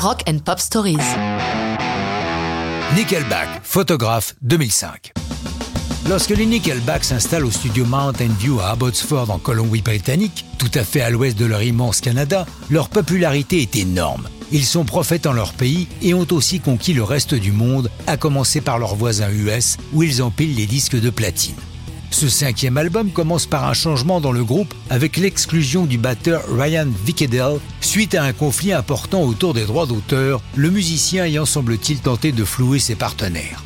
Rock and Pop Stories. Nickelback, photographe 2005. Lorsque les Nickelback s'installent au studio Mountain View à Abbotsford en Colombie-Britannique, tout à fait à l'ouest de leur immense Canada, leur popularité est énorme. Ils sont prophètes en leur pays et ont aussi conquis le reste du monde, à commencer par leurs voisins US, où ils empilent les disques de platine. Ce cinquième album commence par un changement dans le groupe avec l'exclusion du batteur Ryan Vickedel suite à un conflit important autour des droits d'auteur, le musicien ayant semble-t-il tenté de flouer ses partenaires.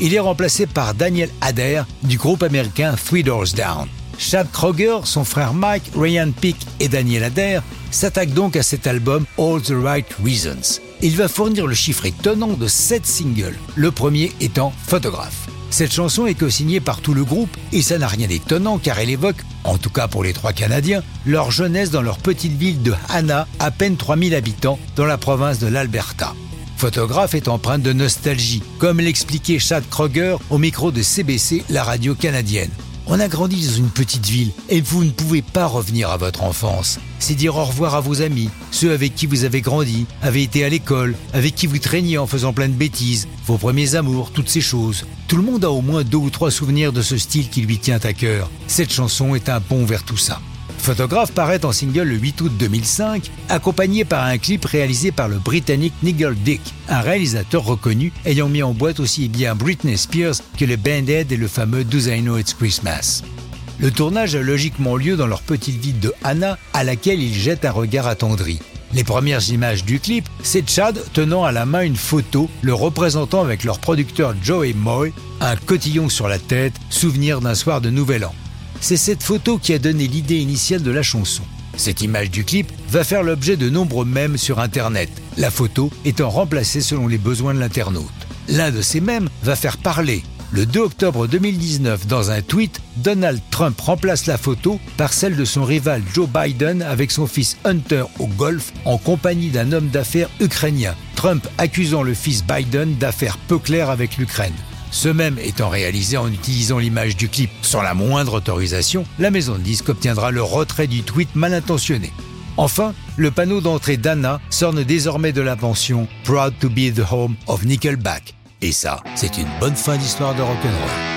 Il est remplacé par Daniel Adair du groupe américain Three Doors Down. Chad Kroger, son frère Mike, Ryan Peake et Daniel Adair s'attaquent donc à cet album All the Right Reasons. Il va fournir le chiffre étonnant de 7 singles, le premier étant Photograph. Cette chanson est co-signée par tout le groupe et ça n'a rien d'étonnant car elle évoque, en tout cas pour les trois Canadiens, leur jeunesse dans leur petite ville de Hanna, à peine 3000 habitants, dans la province de l'Alberta. Photographe est empreinte de nostalgie, comme l'expliquait Chad Kroger au micro de CBC, la radio canadienne. On a grandi dans une petite ville et vous ne pouvez pas revenir à votre enfance. C'est dire au revoir à vos amis, ceux avec qui vous avez grandi, avez été à l'école, avec qui vous traîniez en faisant plein de bêtises, vos premiers amours, toutes ces choses. Tout le monde a au moins deux ou trois souvenirs de ce style qui lui tient à cœur. Cette chanson est un pont vers tout ça. Photographe paraît en single le 8 août 2005, accompagné par un clip réalisé par le Britannique Nigel Dick, un réalisateur reconnu ayant mis en boîte aussi bien Britney Spears que le Band-Aid et le fameux Do I Know It's Christmas. Le tournage a logiquement lieu dans leur petite ville de Hannah, à laquelle ils jettent un regard attendri. Les premières images du clip, c'est Chad tenant à la main une photo, le représentant avec leur producteur Joey Moy, un cotillon sur la tête, souvenir d'un soir de Nouvel An. C'est cette photo qui a donné l'idée initiale de la chanson. Cette image du clip va faire l'objet de nombreux mèmes sur Internet, la photo étant remplacée selon les besoins de l'internaute. L'un de ces mèmes va faire parler. Le 2 octobre 2019, dans un tweet, Donald Trump remplace la photo par celle de son rival Joe Biden avec son fils Hunter au golf en compagnie d'un homme d'affaires ukrainien. Trump accusant le fils Biden d'affaires peu claires avec l'Ukraine. Ce même étant réalisé en utilisant l'image du clip sans la moindre autorisation, la maison de disque obtiendra le retrait du tweet mal intentionné. Enfin, le panneau d'entrée d'Anna s'orne désormais de la pension Proud to be the home of Nickelback. Et ça, c'est une bonne fin d'histoire de rock'n'roll.